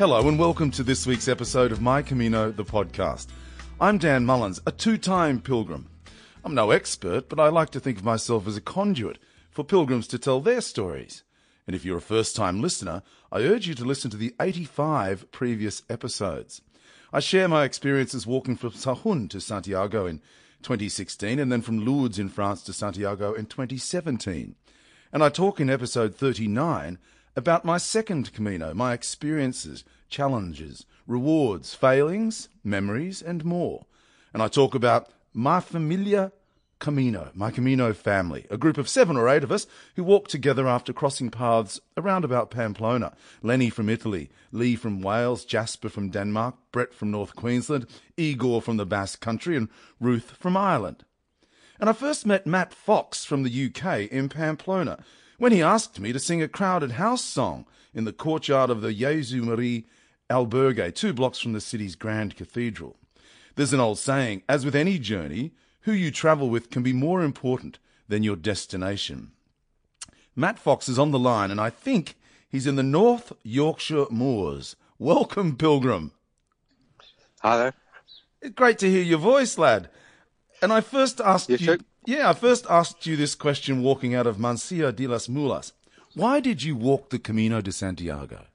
Hello and welcome to this week's episode of My Camino, the podcast. I'm Dan Mullins, a two time pilgrim. I'm no expert, but I like to think of myself as a conduit for pilgrims to tell their stories. And if you're a first time listener, I urge you to listen to the 85 previous episodes. I share my experiences walking from Sahagún to Santiago in 2016 and then from Lourdes in France to Santiago in 2017. And I talk in episode 39 about my second Camino, my experiences, challenges, rewards, failings, memories, and more. And I talk about my familia Camino, my Camino family, a group of seven or eight of us who walked together after crossing paths around about Pamplona. Lenny from Italy, Lee from Wales, Jasper from Denmark, Brett from North Queensland, Igor from the Basque Country, and Ruth from Ireland. And I first met Matt Fox from the UK in Pamplona when he asked me to sing a Crowded House song in the courtyard of the Jesús María Albergue, two blocks from the city's Grand Cathedral. There's an old saying, as with any journey, who you travel with can be more important than your destination. Matt Fox is on the line, and I think he's in the North Yorkshire Moors. Welcome, Pilgrim. Hi there. Great to hear your voice, lad. And I first asked You you. Yeah, I first asked you this question walking out of Mansilla de las Mulas. Why did you walk the Camino de Santiago?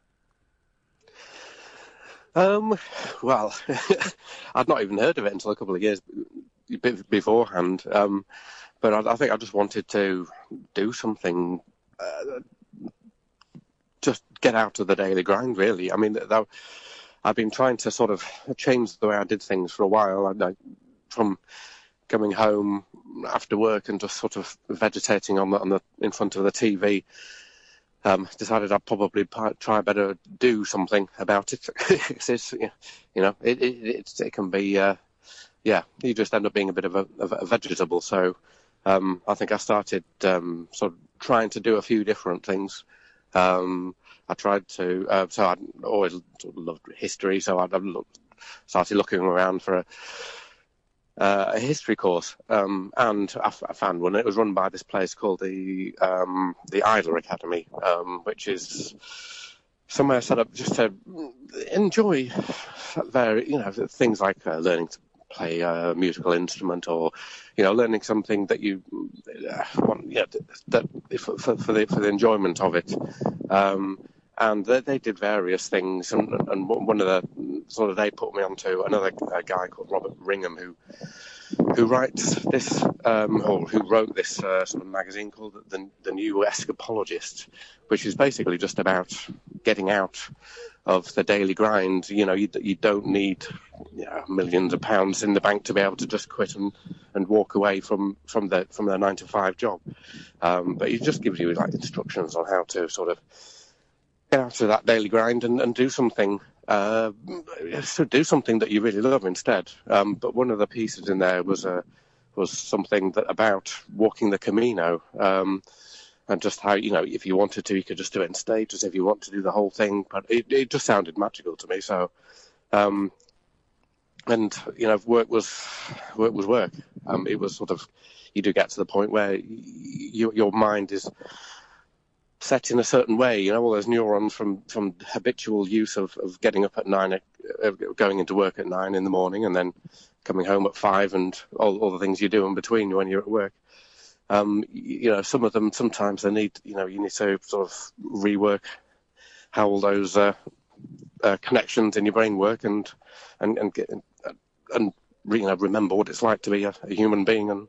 Um, well, I'd not even heard of it until a couple of years beforehand. Um, but I, I think I just wanted to do something, uh, just get out of the daily grind. Really, I mean, that, I've been trying to sort of change the way I did things for a while. I, I, from coming home after work and just sort of vegetating on the, on the in front of the TV. Um, decided I'd probably try better do something about it. it's, you know, it, it, it can be, uh, yeah, you just end up being a bit of a, of a vegetable. So um, I think I started um, sort of trying to do a few different things. Um, I tried to, uh, so I always loved history, so I started looking around for a, uh, a history course, um, and I, f- I found one. It was run by this place called the um, the Idler Academy, um, which is somewhere set up just to enjoy very, you know, things like uh, learning to play a musical instrument or, you know, learning something that you uh, want, yeah, that for, for, for the for the enjoyment of it. Um, and they, they did various things, and, and one of the sort of they put me onto another uh, guy called Robert Wringham who who writes this um, or who wrote this uh, sort of magazine called the, the New Escapologist, which is basically just about getting out of the daily grind. You know, you, you don't need you know, millions of pounds in the bank to be able to just quit and, and walk away from from the from the nine to five job. Um, but it just gives you like instructions on how to sort of get out of that daily grind and, and do something uh, so do something that you really love instead. Um, but one of the pieces in there was a was something that about walking the Camino. Um, and just how you know, if you wanted to, you could just do it in stages. If you want to do the whole thing, but it, it just sounded magical to me. So, um, and you know, work was work was work. Um, it was sort of you do get to the point where y- y- your mind is set in a certain way. You know, all those neurons from from habitual use of, of getting up at nine, uh, going into work at nine in the morning, and then coming home at five, and all, all the things you do in between when you're at work. Um, you know, some of them sometimes they need, you know, you need to sort of rework how all those uh, uh, connections in your brain work, and and and get, and you know remember what it's like to be a, a human being and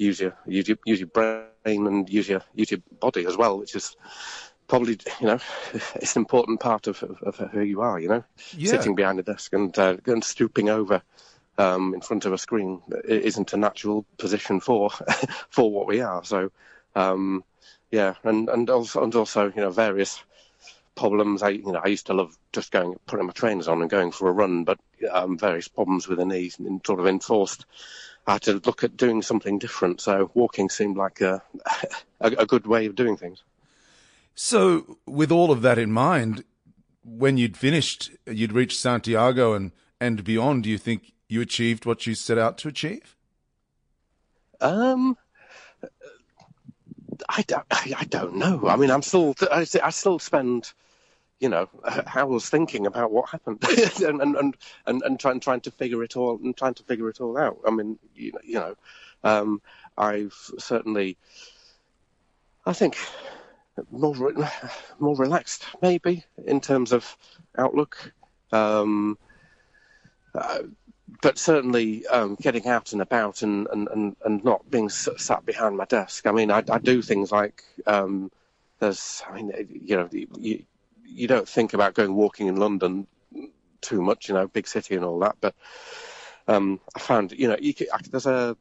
use your use your use your brain and use your use your body as well, which is probably you know it's an important part of, of, of who you are. You know, Yeah. sitting behind a desk and uh, and stooping over um, in front of a screen isn't a natural position for for what we are. So um, yeah, and and also and also you know various problems. I you know I used to love just going putting my trainers on and going for a run, but um, various problems with the knees and sort of enforced. I had to look at doing something different. So walking seemed like a a, a good way of doing things. So, with all of that in mind, when you'd finished, you'd reached Santiago and, and beyond, do you think you achieved what you set out to achieve? Um, I don't, I don't know. I mean, I'm still, I still spend, you know, how was thinking about what happened and, and, and, and, trying, trying to figure it all and trying to figure it all out. I mean, you know, you know um, I've certainly, I think, more more relaxed maybe in terms of outlook. Um, uh, but certainly um, getting out and about and, and, and, and not being sat behind my desk. I mean, I, I do things like um, there's, I mean, you know, you, you don't think about going walking in London too much, you know, big city and all that. But um, I found, you know, you could, there's a,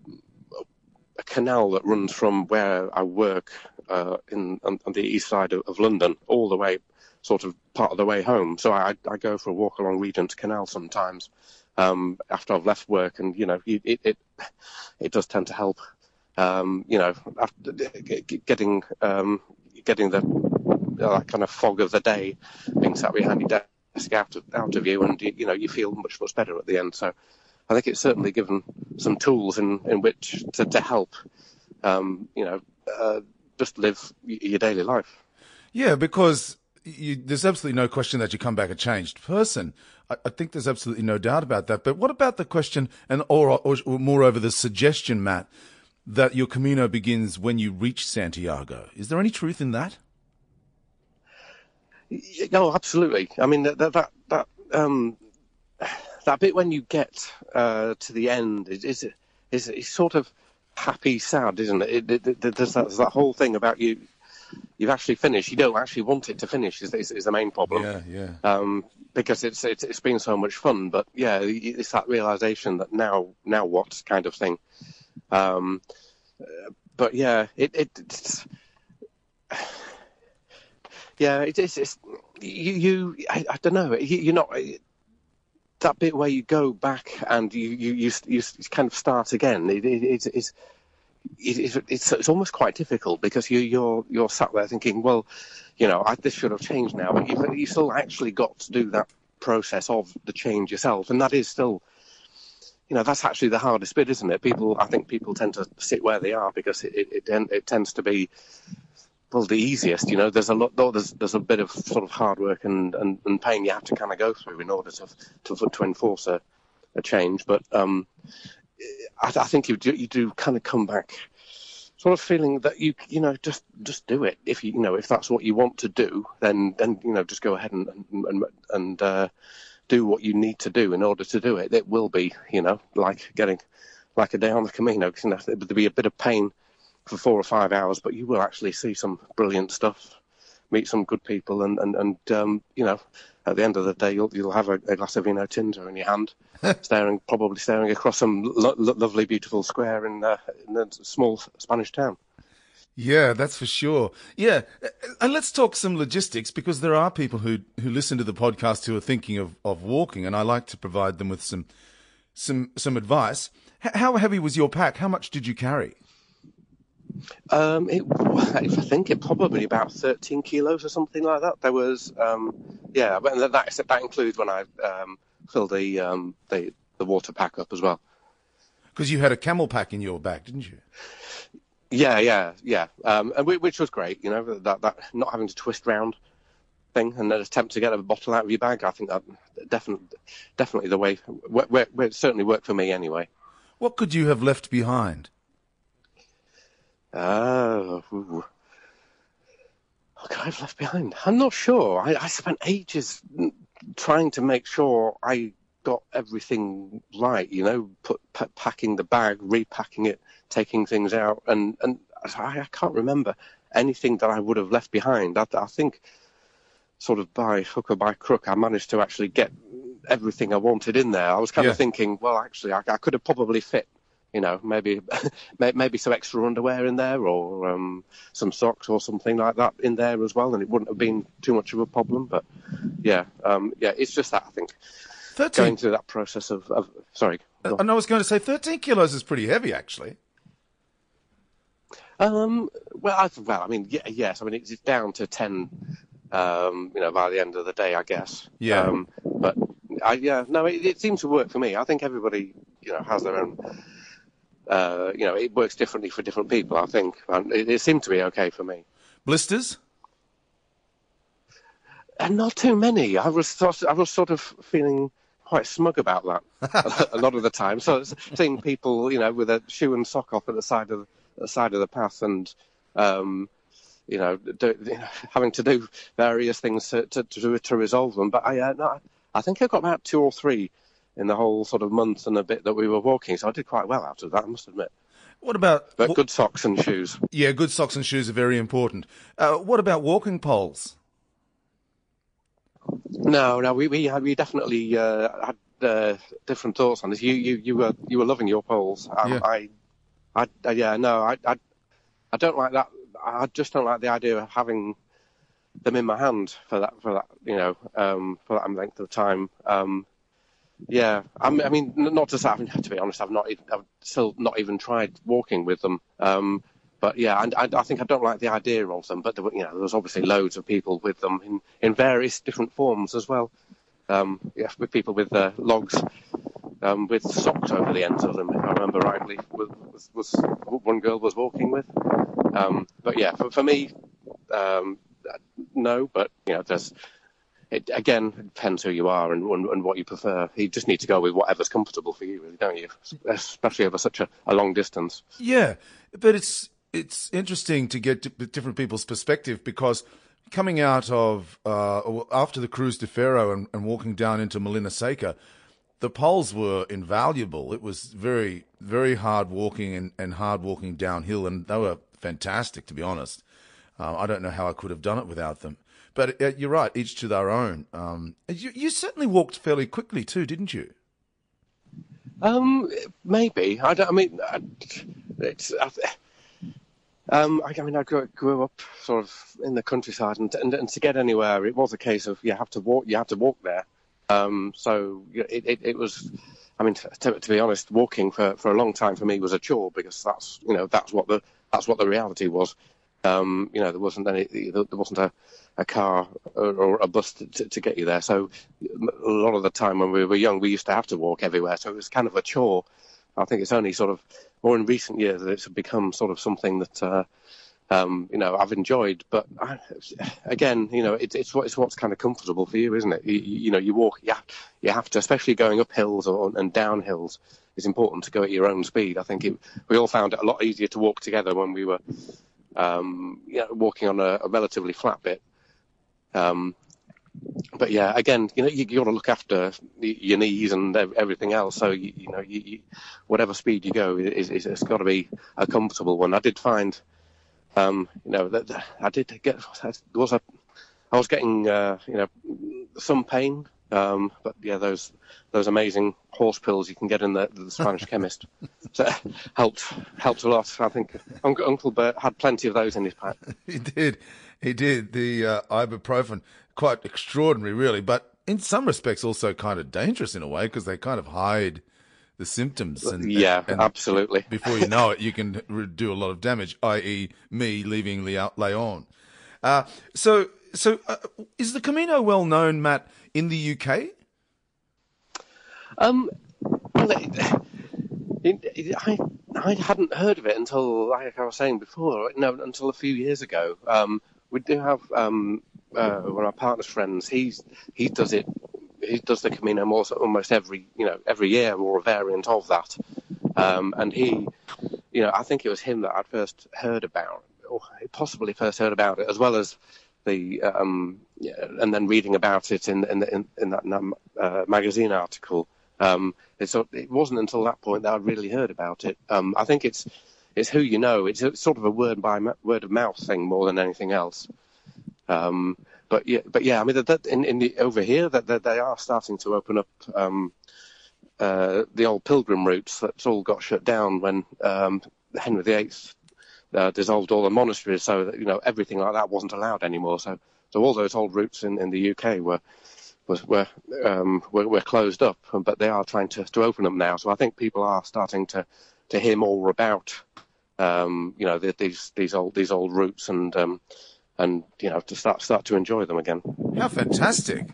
a canal that runs from where I work uh, in on, on, the east side of, of, London all the way, sort of part of the way home. So I, I go for a walk along Regent's Canal sometimes um, after I've left work, and you know, it it it does tend to help. Um, you know, after getting um, getting the uh, kind of fog of the day being sat behind your desk out of out of you, and you know, you feel much much better at the end. So, I think it's certainly given some tools in in which to, to help. Um, you know, uh, just live your daily life. Yeah, because you, there's absolutely no question that you come back a changed person. I, I, think there's absolutely no doubt about that. But what about the question, and or, or, or moreover, the suggestion, Matt, that your Camino begins when you reach Santiago? Is there any truth in that? No, absolutely. I mean that that that um, that bit when you get uh, to the end is is is, is sort of happy sad, isn't it? it, it, there's, that, there's that whole thing about you you've actually finished. You don't actually want it to finish. Is, is, is the main problem? Yeah, yeah. Um, because it's, it's it's been so much fun, but yeah, it's that realization that now now what kind of thing. Um, but yeah, it, it it's yeah, it, it's, it's you you I, I don't know. You, are not that bit where you go back and you you you, you kind of start again. It, it, it's, it's it, it's, it's almost quite difficult because you, you're you're sat there thinking, well, you know, I, this should have changed now, but you've, you still actually got to do that process of the change yourself, and that is still, you know, that's actually the hardest bit, isn't it? People, I think people tend to sit where they are because it it, it, it tends to be well the easiest. You know, there's a lot, though. There's there's a bit of sort of hard work and, and, and pain you have to kind of go through in order to to to enforce a, a change, but um, I, I think you do, you do kind of come back sort of feeling that you you know just just do it if you you know if that's what you want to do then then you know just go ahead and and and uh, do what you need to do in order to do it. It will be you know like getting like a day on the Camino. You know, there'll be a bit of pain for four or five hours, but you will actually see some brilliant stuff, meet some good people, and and and um, you know at the end of the day, you'll you'll have a, a glass of vino tinto in your hand, staring probably staring across some lo- lo- lovely, beautiful square in, uh, in a small Spanish town. Yeah, that's for sure. Yeah, and let's talk some logistics because there are people who who listen to the podcast who are thinking of, of walking, and I like to provide them with some some some advice. H- how heavy was your pack? How much did you carry? Um, it, I think it probably about 13 kilos or something like that. There was, um, yeah, but that, that, that includes when I um, filled the, um, the the water pack up as well. Because you had a camel pack in your bag, didn't you? Yeah, yeah, yeah, um, and we, which was great. You know, that that not having to twist round thing and then attempt to get a bottle out of your bag. I think that definitely definitely the way. Where, where, where it certainly worked for me anyway. What could you have left behind? Oh, what could oh, I have left behind? I'm not sure. I, I spent ages trying to make sure I got everything right. You know, put, put, packing the bag, repacking it, taking things out, and and I, I, can't remember anything that I would have left behind. I, I think, sort of by hook or by crook, I managed to actually get everything I wanted in there. I was kind yeah. of thinking, well, actually, I, I could have probably fit you know, maybe maybe some extra underwear in there or um, some socks or something like that in there as well, and it wouldn't have been too much of a problem. But yeah, um, yeah, it's just that I think 13... going through that process of, of sorry. And I was going to say 13 kilos is pretty heavy, actually. Um, well, I, well, I mean, yeah, yes, I mean it's down to 10, um, you know, by the end of the day, I guess. Yeah. Um, but I, yeah, no, it, it seems to work for me. I think everybody, you know, has their own uh, you know, it works differently for different people, I think. And it, it seemed to be okay for me. Blisters? And not too many. I was sort I was sort of feeling quite smug about that a lot of the time. So seeing people, you know, with a shoe and sock off at the side of the side of the path, and um, you know, do, you know, having to do various things to to, to, to resolve them. But I, uh, no, I think I got about two or three in the whole sort of month and a bit that we were walking. So I did quite well out of that, I must admit. What about but good socks and shoes? Yeah, good socks and shoes are very important. Uh, what about walking poles? No, no, we we had, we definitely uh, had uh, different thoughts on this. You you you were you were loving your poles. Um, yeah. I, I, I, yeah, no, I, I I don't like that. I just don't like the idea of having them in my hand for that for that you know um, for that length of time. Um, yeah, I mean, not to say, to be honest, I've not, I've still not even tried walking with them. Um, but yeah, and I, I, think I don't like the idea of them. But there, you know, there's obviously loads of people with them in, in various different forms as well. Um, yeah, with people with uh, logs um, with socks over the ends of them, if I remember rightly, was, was, was one girl was walking with. Um, but yeah, for, for me, um, no. But you know, there's it again it depends who you are and, and, and, what you prefer. You just need to go with whatever's comfortable for you, really, don't you? Especially over such a, a long distance. Yeah, but it's it's interesting to get different people's perspective because coming out of uh, after the Cruz de Ferro and, and walking down into Molinaseca, the poles were invaluable. It was very very hard walking and, and hard walking downhill, and they were fantastic to be honest. Uh, I don't know how I could have done it without them. But uh, you're right, each to their own. Um, you, you, certainly walked fairly quickly too, didn't you? Um, maybe. I, I mean, I, it's. I, um, I, I, mean, I grew, grew, up sort of in the countryside, and, and, and, to get anywhere, it was a case of you have to walk. You have to walk there. Um, so it, it, it, was. I mean, to, to, be honest, walking for, for a long time for me was a chore because that's you know that's what the that's what the reality was. Um, you know, there wasn't any, there wasn't a, a car or, a bus to, to, to, get you there. So a lot of the time when we were young, we used to have to walk everywhere. So it was kind of a chore. I think it's only sort of more in recent years that it's become sort of something that, uh, um, you know, I've enjoyed. But I, again, you know, it, it's what it's what's kind of comfortable for you, isn't it? You, you know, you walk, you have, you have to, especially going up hills or, and down hills. It's important to go at your own speed. I think it, we all found it a lot easier to walk together when we were um, walking on a, a relatively flat bit. Um, but yeah, again, you know, you, you got to look after your knees and everything else. So you, you know, you, you, whatever speed you go, it, it's got to be a comfortable one. I did find, um, you know, that I did get was a, I was getting, uh, you know, some pain um, but yeah, those those amazing horse pills you can get in the, the Spanish chemist so helped helped a lot. I think Uncle, Uncle Bert had plenty of those in his pack. he did, he did. The uh, ibuprofen, quite extraordinary, really, but in some respects also kind of dangerous in a way because they kind of hide the symptoms. And, yeah, and absolutely. Before you know it, you can do a lot of damage, i.e., me leaving Leon. Uh, so, so uh, is the Camino well known, Matt? in the UK? Um, well, it, it, it, I I hadn't heard of it until, like I was saying before, no, until a few years ago. Um, we do have um, uh, one of our partner's friends. He's he does it. He does the Camino almost every you know every year or a variant of that. Um, and he, you know, I think it was him that I'd first heard about, or possibly first heard about it, as well as the um, and then reading about it in in, in, in that uh, magazine article. Um, it wasn't until that point that I'd really heard about it. Um, I think it's it's who you know. It's a, sort of a word by word of mouth thing more than anything else. Um, but yeah, but yeah, I mean, in, in the, over here that, that, they are starting to open up um, uh, the old pilgrim routes that's all got shut down when um, Henry VIII uh, dissolved all the monasteries, so that you know everything like that wasn't allowed anymore. So, so all those old routes in, in the UK were was were, um, were, were closed up, but they are trying to, to open them now. So I think people are starting to to hear more about um, you know the, these these old these old routes and um, and you know to start start to enjoy them again. How fantastic!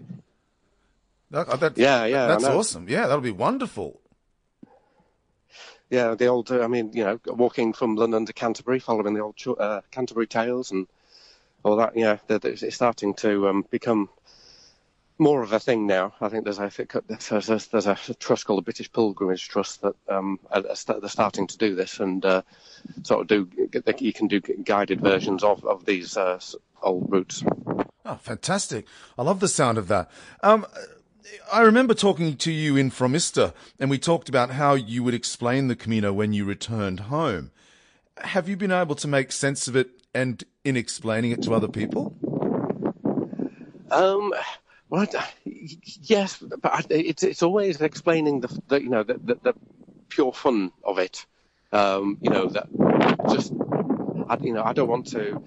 That, that, yeah, yeah, that's awesome. Yeah, that'll be wonderful yeah, the old, I mean, you know, walking from London to Canterbury, following the old uh, Canterbury Tales and all that. Yeah, it's starting to um, become more of a thing now. I think there's a there's a, there's a trust called the British Pilgrimage Trust that um, they're starting to do this and uh, sort of do you can do guided versions of of these uh, old routes. Oh, fantastic! I love the sound of that. Um, I remember talking to you in Fromista, and we talked about how you would explain the Camino when you returned home. Have you been able to make sense of it and in explaining it to other people? Um, well, yes, but it's it's always explaining the, the you know the, the, the, pure fun of it. Um, you know that just I, you know I don't want to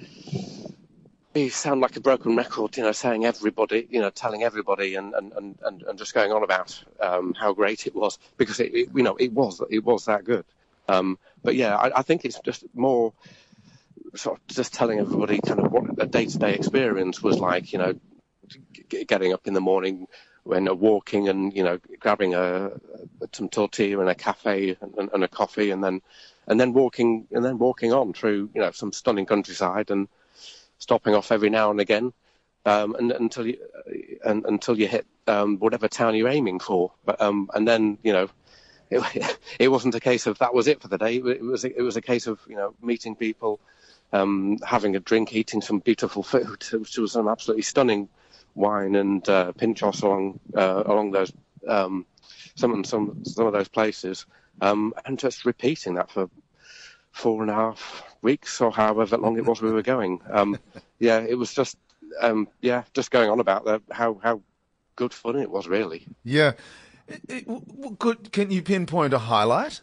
be sound like a broken record. You know, saying everybody, you know, telling everybody and and, and, and just going on about um, how great it was because it, it, you know it was it was that good. Um, but yeah, I, I think it's just more sort of just telling everybody kind of what a day to day experience was like. You know, getting up in the morning when walking and you know grabbing a, some tortilla and a cafe and, and, a coffee and then and then walking and then walking on through you know some stunning countryside and stopping off every now and again um, and, until you and, until you hit um, whatever town you're aiming for. But um, and then you know it, it wasn't a case of that was it for the day. It was it was a case of you know meeting people um, having a drink eating some beautiful food which was some absolutely stunning wine and uh, pinchos along uh, along those um, some some some of those places, um, and just repeating that for four and a half weeks or however long it was we were going. Um, yeah, it was just um, yeah, just going on about the, how how good fun it was really. Yeah, it, it, can you pinpoint a highlight?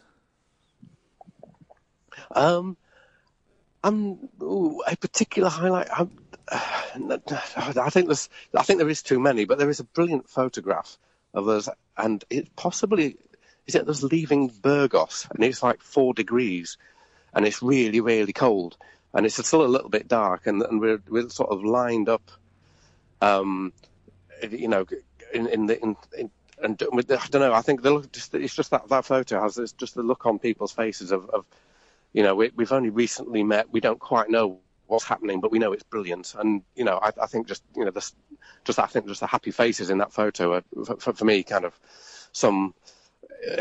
Um, um, ooh, a particular highlight. I'm, I think there's, I think there is too many, but there is a brilliant photograph of us, and it possibly is it us leaving Burgos, and it's like four degrees, and it's really, really cold, and it's still a little bit dark, and, and we're we're sort of lined up, um, you know, in in the in, in and I don't know. I think the look, just, it's just that that photo has it's just the look on people's faces of, of you know, we, have only recently met. We don't quite know what's happening, but we know it's brilliant. And you know, I, I think just you know, this, just I think just the happy faces in that photo are, for, for me kind of some,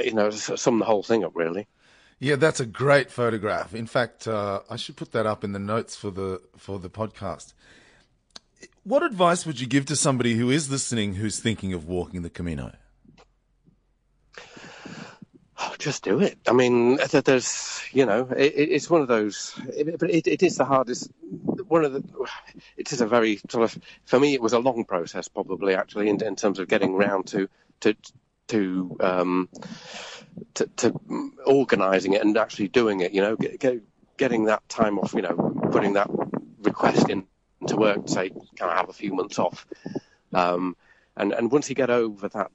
you know, sum the whole thing up really. Yeah, that's a great photograph. In fact, uh, I should put that up in the notes for the for the podcast. What advice would you give to somebody who is listening who's thinking of walking the Camino? just do it. I mean, there's, you know, it, it's one of those, but it, it is the hardest. One of the, it is a very sort of, for me, it was a long process, probably actually, in, in terms of getting around to to to um, to, to organising it and actually doing it. You know, get, get, getting that time off. You know, putting that request in to work to say, can I have a few months off? Um, and and once you get over that,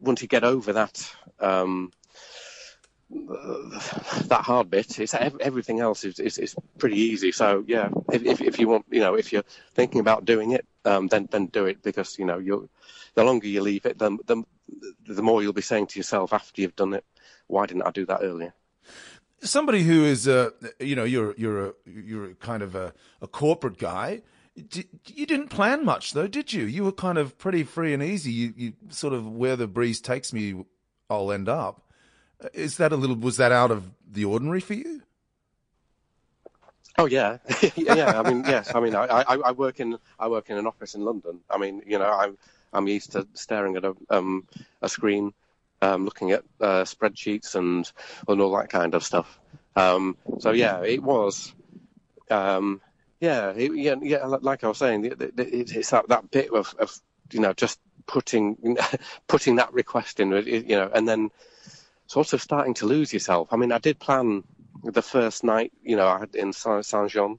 once you get over that. Um, that hard bit. It's everything else is, is, is pretty easy. So yeah, if, if, you want, you know, if you're thinking about doing it, um, then then do it because you know you the longer you leave it, the, the the more you'll be saying to yourself after you've done it, why didn't I do that earlier? Somebody who is, uh, you know, you're you're a you're kind of a, a corporate guy. You didn't plan much though, did you? You were kind of pretty free and easy. You, you sort of where the breeze takes me, I'll end up. Is that a little? Was that out of the ordinary for you? Oh yeah, yeah. I mean, yes. I mean, I, I, I, work in I work in an office in London. I mean, you know, I'm I'm used to staring at a um, a screen, um, looking at uh, spreadsheets and and all that kind of stuff. Um, so yeah, it was. Um, yeah, it, yeah, yeah. Like I was saying, it, it, it's that, that bit of, of you know just putting putting that request in, you know, and then sort of starting to lose yourself. I mean, I did plan the first night, you know, I had in Saint Jean,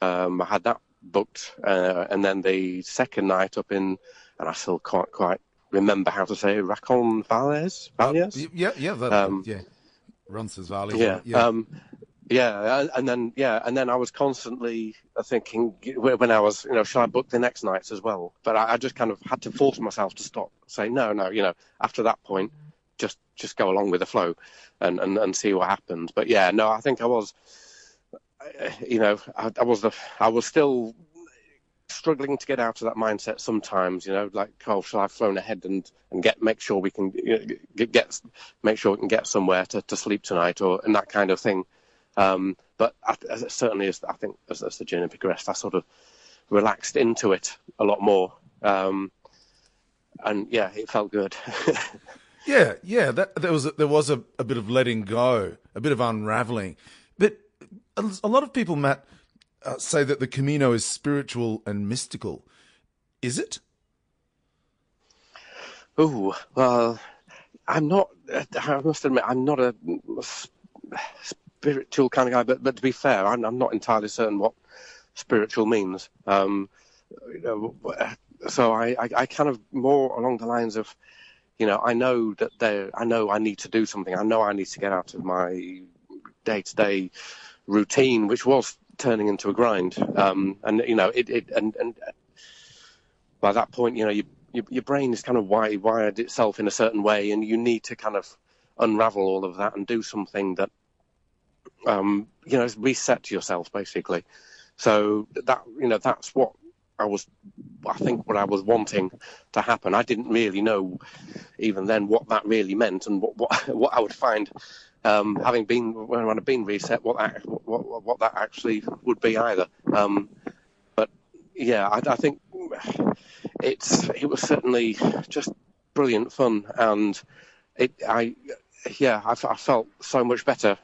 um, I had that booked, uh, and then the second night up in, and I still can't quite remember how to say Racon Valles, Valles. Uh, yeah, yeah, that, um, yeah, Roncesvalles. Yeah, yeah. Um, yeah, and then yeah, and then I was constantly thinking when I was, you know, should I book the next nights as well? But I, I just kind of had to force myself to stop, say no, no, you know. After that point, just just go along with the flow and, and, and see what happens. But yeah, no, I think I was, you know, I, I was the, I was still struggling to get out of that mindset sometimes. You know, like, oh, shall I flown ahead and, and get make sure we can you know, get, get make sure we can get somewhere to, to sleep tonight or and that kind of thing. Um, but I, certainly, as I think as, as, the journey progressed, I sort of relaxed into it a lot more. Um, and yeah, it felt good. yeah, yeah, that, there was a, there was a, a bit of letting go, a bit of unraveling. But a lot of people, Matt, uh, say that the Camino is spiritual and mystical. Is it? Oh, well, I'm not, I must admit, I'm not a spiritual kind of guy, but, but to be fair, I'm, I'm not entirely certain what spiritual means. Um, you know, so I, I, I, kind of more along the lines of, you know, I know that there, I know I need to do something. I know I need to get out of my day to day routine, which was turning into a grind. Um, and you know, it, it and and by that point, you know, you, your, your brain is kind of wired, wired itself in a certain way, and you need to kind of unravel all of that and do something that, um, you know, reset yourself basically. So that you know, that's what I was, I think, what I was wanting to happen. I didn't really know, even then, what that really meant and what what, what I would find um, having been when I've been reset, what that what, what that actually would be either. Um, but yeah, I, I, think it's it was certainly just brilliant fun, and it I yeah I, I felt so much better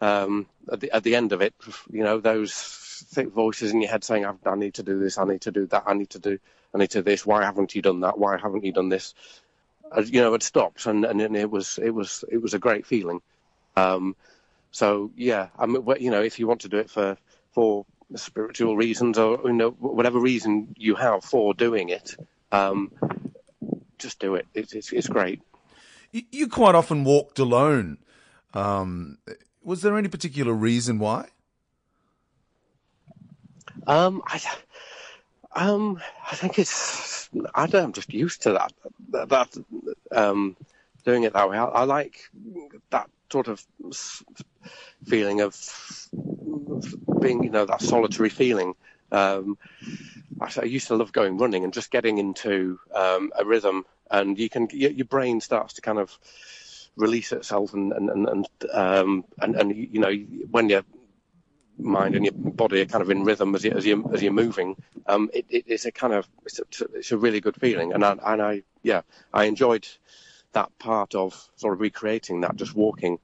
um, at the at the end of it. You know those thick voices in your head saying I, I need to do this, I need to do that, I need to do I need to do this. Why haven't you done that? Why haven't you done this? You know, it stopped, and, and it was it was it was a great feeling. Um, so yeah, I mean, you know, if you want to do it for for spiritual reasons or you know whatever reason you have for doing it, um, just do it. It's, it's, it's great. You quite often walked alone. Um, was there any particular reason why? Um, I, um, I think it's I don't. I'm just used to that. That, that um, doing it that way. I, I, like that sort of feeling of being, you know, that solitary feeling. Um, I, used to love going running and just getting into um, a rhythm, and you can your brain starts to kind of release itself, and and and and, um, and, and you know when you're mind and your body are kind of in rhythm as you as you as you're moving. Um, it, it, it's a kind of it's a, it's a really good feeling, and I, and I yeah I enjoyed that part of sort of recreating that, just walking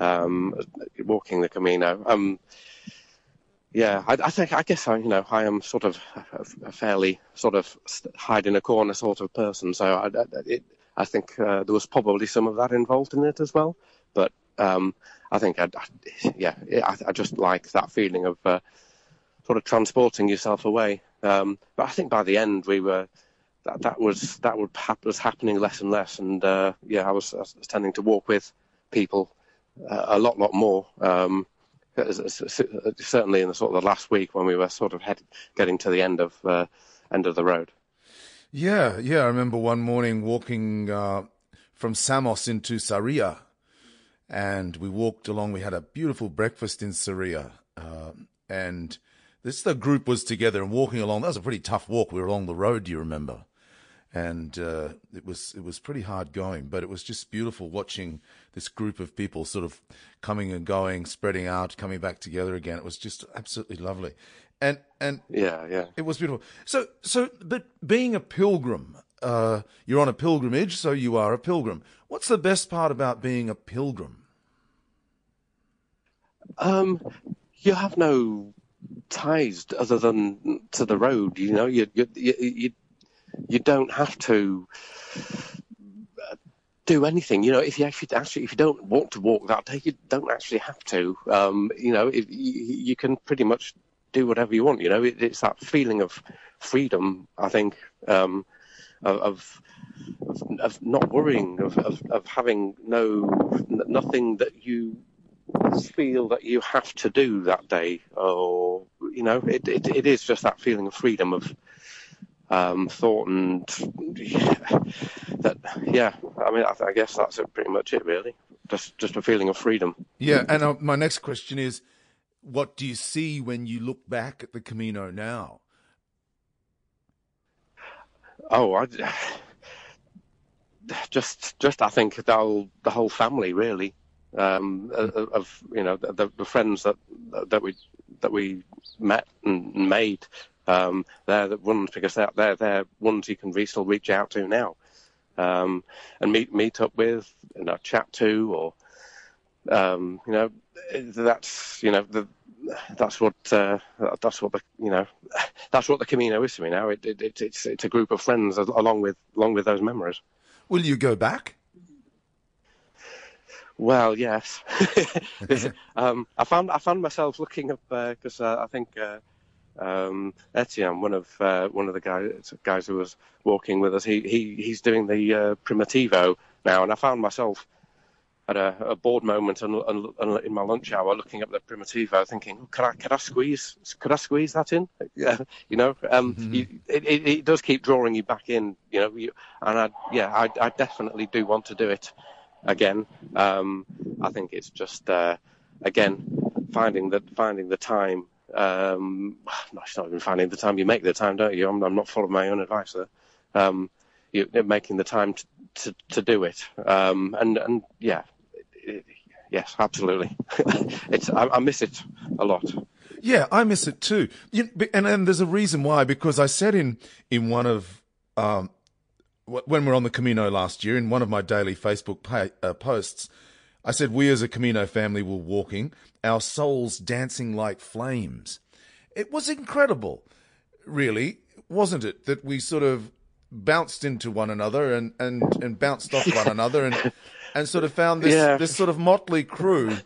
um, walking the Camino. Um, yeah, I, I, think I guess I you know I am sort of a, fairly sort of hide in a corner sort of person, so I, it, I think uh, there was probably some of that involved in it as well, but um, I think, I'd, yeah, I, I, just like that feeling of uh, sort of transporting yourself away. Um, but I think by the end we were that that was that would was happening less and less, and uh, yeah, I was, I was, tending to walk with people uh, a lot, lot more. Um, certainly in the sort of the last week when we were sort of getting to the end of uh, end of the road. Yeah, yeah, I remember one morning walking uh, from Samos into Sarria and we walked along. We had a beautiful breakfast in Sarria, uh, and this the group was together and walking along. That was a pretty tough walk. We were along the road. Do you remember? And uh, it was it was pretty hard going, but it was just beautiful watching this group of people sort of coming and going, spreading out, coming back together again. It was just absolutely lovely, and and yeah, yeah, it was beautiful. So so, but being a pilgrim, uh, you're on a pilgrimage, so you are a pilgrim. What's the best part about being a pilgrim? Um, you have no ties other than to the road. You know, you you you, you don't have to do anything. You know, if you actually, actually if you don't want to walk that day, you don't actually have to. Um, you know, if, you, you, can pretty much do whatever you want. You know, it, it's that feeling of freedom. I think um, of, of, of not worrying, of, of, of having no nothing that you feel that you have to do that day, or you know, it it, it is just that feeling of freedom of um, thought and yeah, that yeah. I mean, I, I guess that's pretty much it, really. Just just a feeling of freedom. Yeah, and uh, my next question is, what do you see when you look back at the Camino now? Oh, I just just I think the whole the whole family really um, of you know the, the, friends that that we that we met and made. Um, they're the ones because they're, they're they're ones you can still reach out to now, um, and meet meet up with, you know, chat to, or um, you know, that's you know the that's what uh, that's what the you know that's what the Camino is to me now. It, it, it, it's it's a group of friends along with along with those memories. Will you go back? Well, yes. um, I found I found myself looking up because uh, uh, I think uh, um, Etienne, one of uh, one of the guys guys who was walking with us, he, he he's doing the uh, Primitivo now, and I found myself at a, a bored moment and, and, and, in my lunch hour looking up the Primitivo, thinking, oh, could I could I squeeze could I squeeze that in? Yeah, you know, um, mm-hmm. you, it, it, it, does keep drawing you back in, you know, you, and I yeah, I, I definitely do want to do it again. Um, I think it's just uh, again finding the finding the time. Um, no, it's not even finding the time. You make the time, don't you? I'm, I'm not following my own advice there. Um, you, making the time to, to, to do it, um, and and yeah, it, yes, absolutely. it's I, I miss it a lot. Yeah, I miss it too. and and there's a reason why because I said in in one of um, when we are on the Camino last year, in one of my daily Facebook pay, uh, posts, I said, We as a Camino family were walking, our souls dancing like flames. It was incredible, really, wasn't it? That we sort of bounced into one another and, and, and bounced off one another and, and sort of found this, yeah. this sort of motley crew.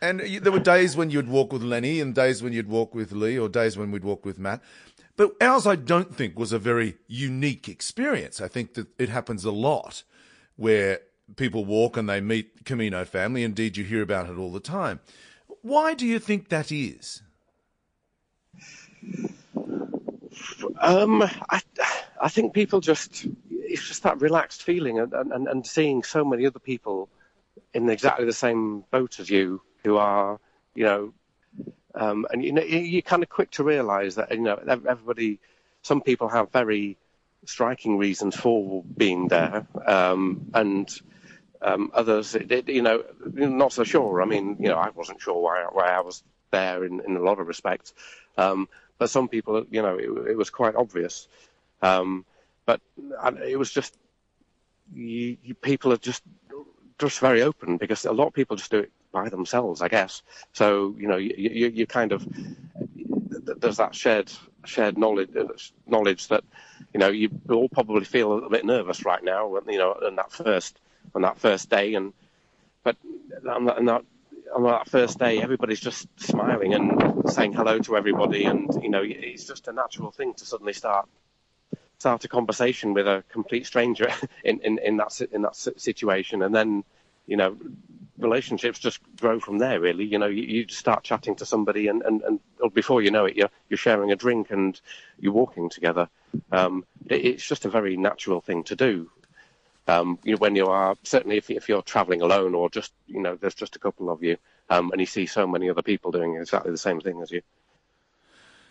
And there were days when you'd walk with Lenny and days when you'd walk with Lee or days when we'd walk with Matt. But ours, I don't think, was a very unique experience. I think that it happens a lot where people walk and they meet Camino family. Indeed, you hear about it all the time. Why do you think that is? Um, I, I think people just, it's just that relaxed feeling and, and, and seeing so many other people in exactly the same boat as you who are, you know, um, and you know, you're kind of quick to realise that you know everybody. Some people have very striking reasons for being there, um, and um, others, it, it, you know, not so sure. I mean, you know, I wasn't sure why why I was there in, in a lot of respects, um, but some people, you know, it, it was quite obvious. Um, but it was just you, you, people are just just very open because a lot of people just do it by themselves, I guess. So you know, you, you, you kind of there's that shared shared knowledge knowledge that you know you all probably feel a little bit nervous right now, you know, on that first on that first day, and but on that, on that, first day, everybody's just smiling and saying hello to everybody, and you know, it's just a natural thing to suddenly start start a conversation with a complete stranger in, in, in that in that situation, and then you know relationships just grow from there. Really, you know, you, you start chatting to somebody, and, and, and before you know it, you're you're sharing a drink and you're walking together. Um, it, it's just a very natural thing to do. Um, you know, when you are certainly if, if you're traveling alone or just you know there's just a couple of you, um, and you see so many other people doing exactly the same thing as you.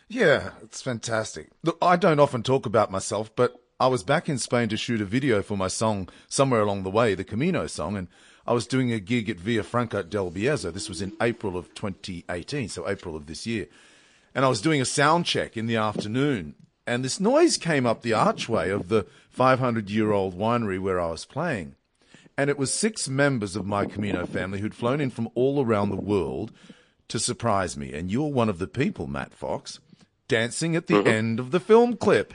Yeah, it's fantastic. Look, I don't often talk about myself, but I was back in Spain to shoot a video for my song somewhere along the way, the Camino song, and I was doing a gig at Villafranca del Bierzo. This was in April of 2018, so April of this year. And I was doing a sound check in the afternoon, and this noise came up the archway of the 500 year old winery where I was playing. And it was six members of my Camino family who'd flown in from all around the world to surprise me. And you're one of the people, Matt Fox, dancing at the mm-hmm. end of the film clip.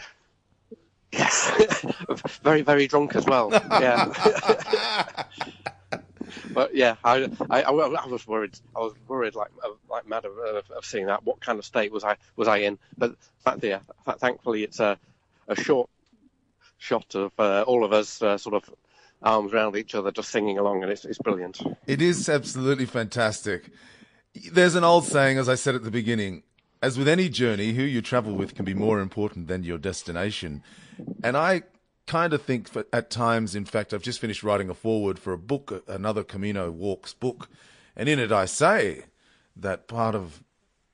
Yes, very, very drunk as well. Yeah. but yeah, I, I, I, was worried. I was worried like like mad of, of, seeing that. What kind of state was I was I in? But yeah, thankfully it's a, a short shot of uh, all of us uh, sort of arms around each other, just singing along, and it's it's brilliant. It is absolutely fantastic. There's an old saying, as I said at the beginning, as with any journey, who you travel with can be more important than your destination. And I kind of think for, at times, in fact, I've just finished writing a foreword for a book, another Camino Walks book, and in it I say that part of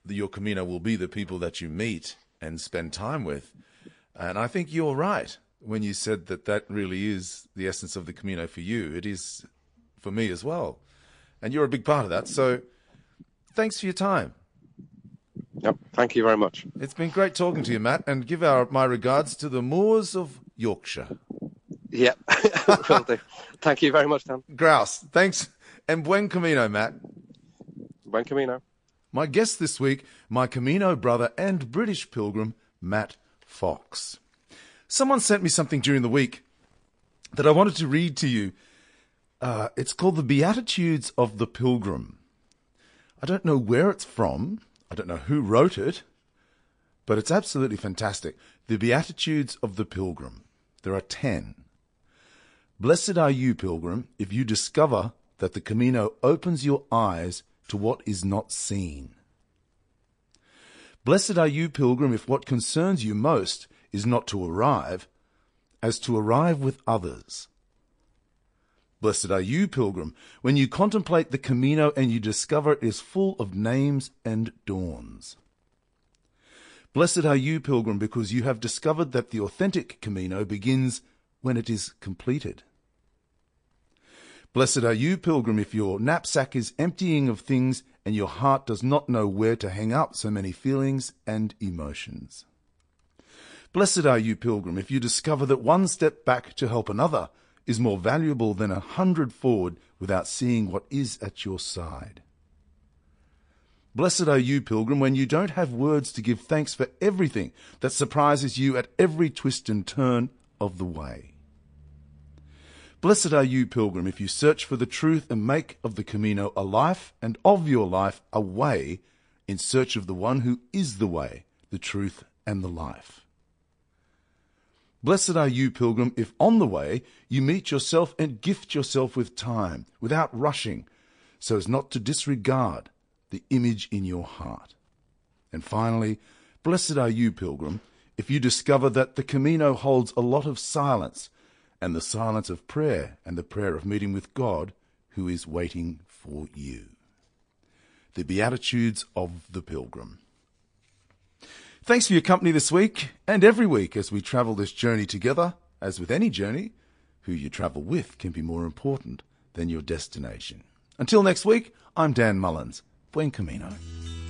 the, your Camino will be the people that you meet and spend time with. And I think you're right. when you said that that really is the essence of the Camino for you. It is for me as well. And you're a big part of that. So thanks for your time. Yep. Thank you very much. It's been great talking to you, Matt, and give our my regards to the moors of Yorkshire. Yep. Will do. Thank you very much, Dan. Grouse, thanks. And buen camino, Matt. Buen camino. My guest this week, my Camino brother and British pilgrim, Matt Fox. Someone sent me something during the week that I wanted to read to you. Uh, it's called The Beatitudes of the Pilgrim. I don't know where it's from. I don't know who wrote it, but it's absolutely fantastic. The Beatitudes of the Pilgrim. There are ten. Blessed are you, pilgrim, if you discover that the Camino opens your eyes to what is not seen. Blessed are you, pilgrim, if what concerns you most is not to arrive, as to arrive with others. Blessed are you, pilgrim, when you contemplate the Camino and you discover it is full of names and dawns. Blessed are you, pilgrim, because you have discovered that the authentic Camino begins when it is completed. Blessed are you, pilgrim, if your knapsack is emptying of things and your heart does not know where to hang up so many feelings and emotions. Blessed are you, pilgrim, if you discover that one step back to help another is more valuable than a hundred forward without seeing what is at your side. Blessed are you, pilgrim, when you don't have words to give thanks for everything that surprises you at every twist and turn of the way. Blessed are you, pilgrim, if you search for the truth and make of the Camino a life and of your life a way in search of the one who is the way, the truth, and the life. Blessed are you, pilgrim, if on the way you meet yourself and gift yourself with time, without rushing, so as not to disregard the image in your heart. And finally, blessed are you, pilgrim, if you discover that the Camino holds a lot of silence, and the silence of prayer and the prayer of meeting with God, who is waiting for you. The Beatitudes of the Pilgrim. Thanks for your company this week and every week as we travel this journey together. As with any journey, who you travel with can be more important than your destination. Until next week, I'm Dan Mullins. Buen Camino. ¿eh?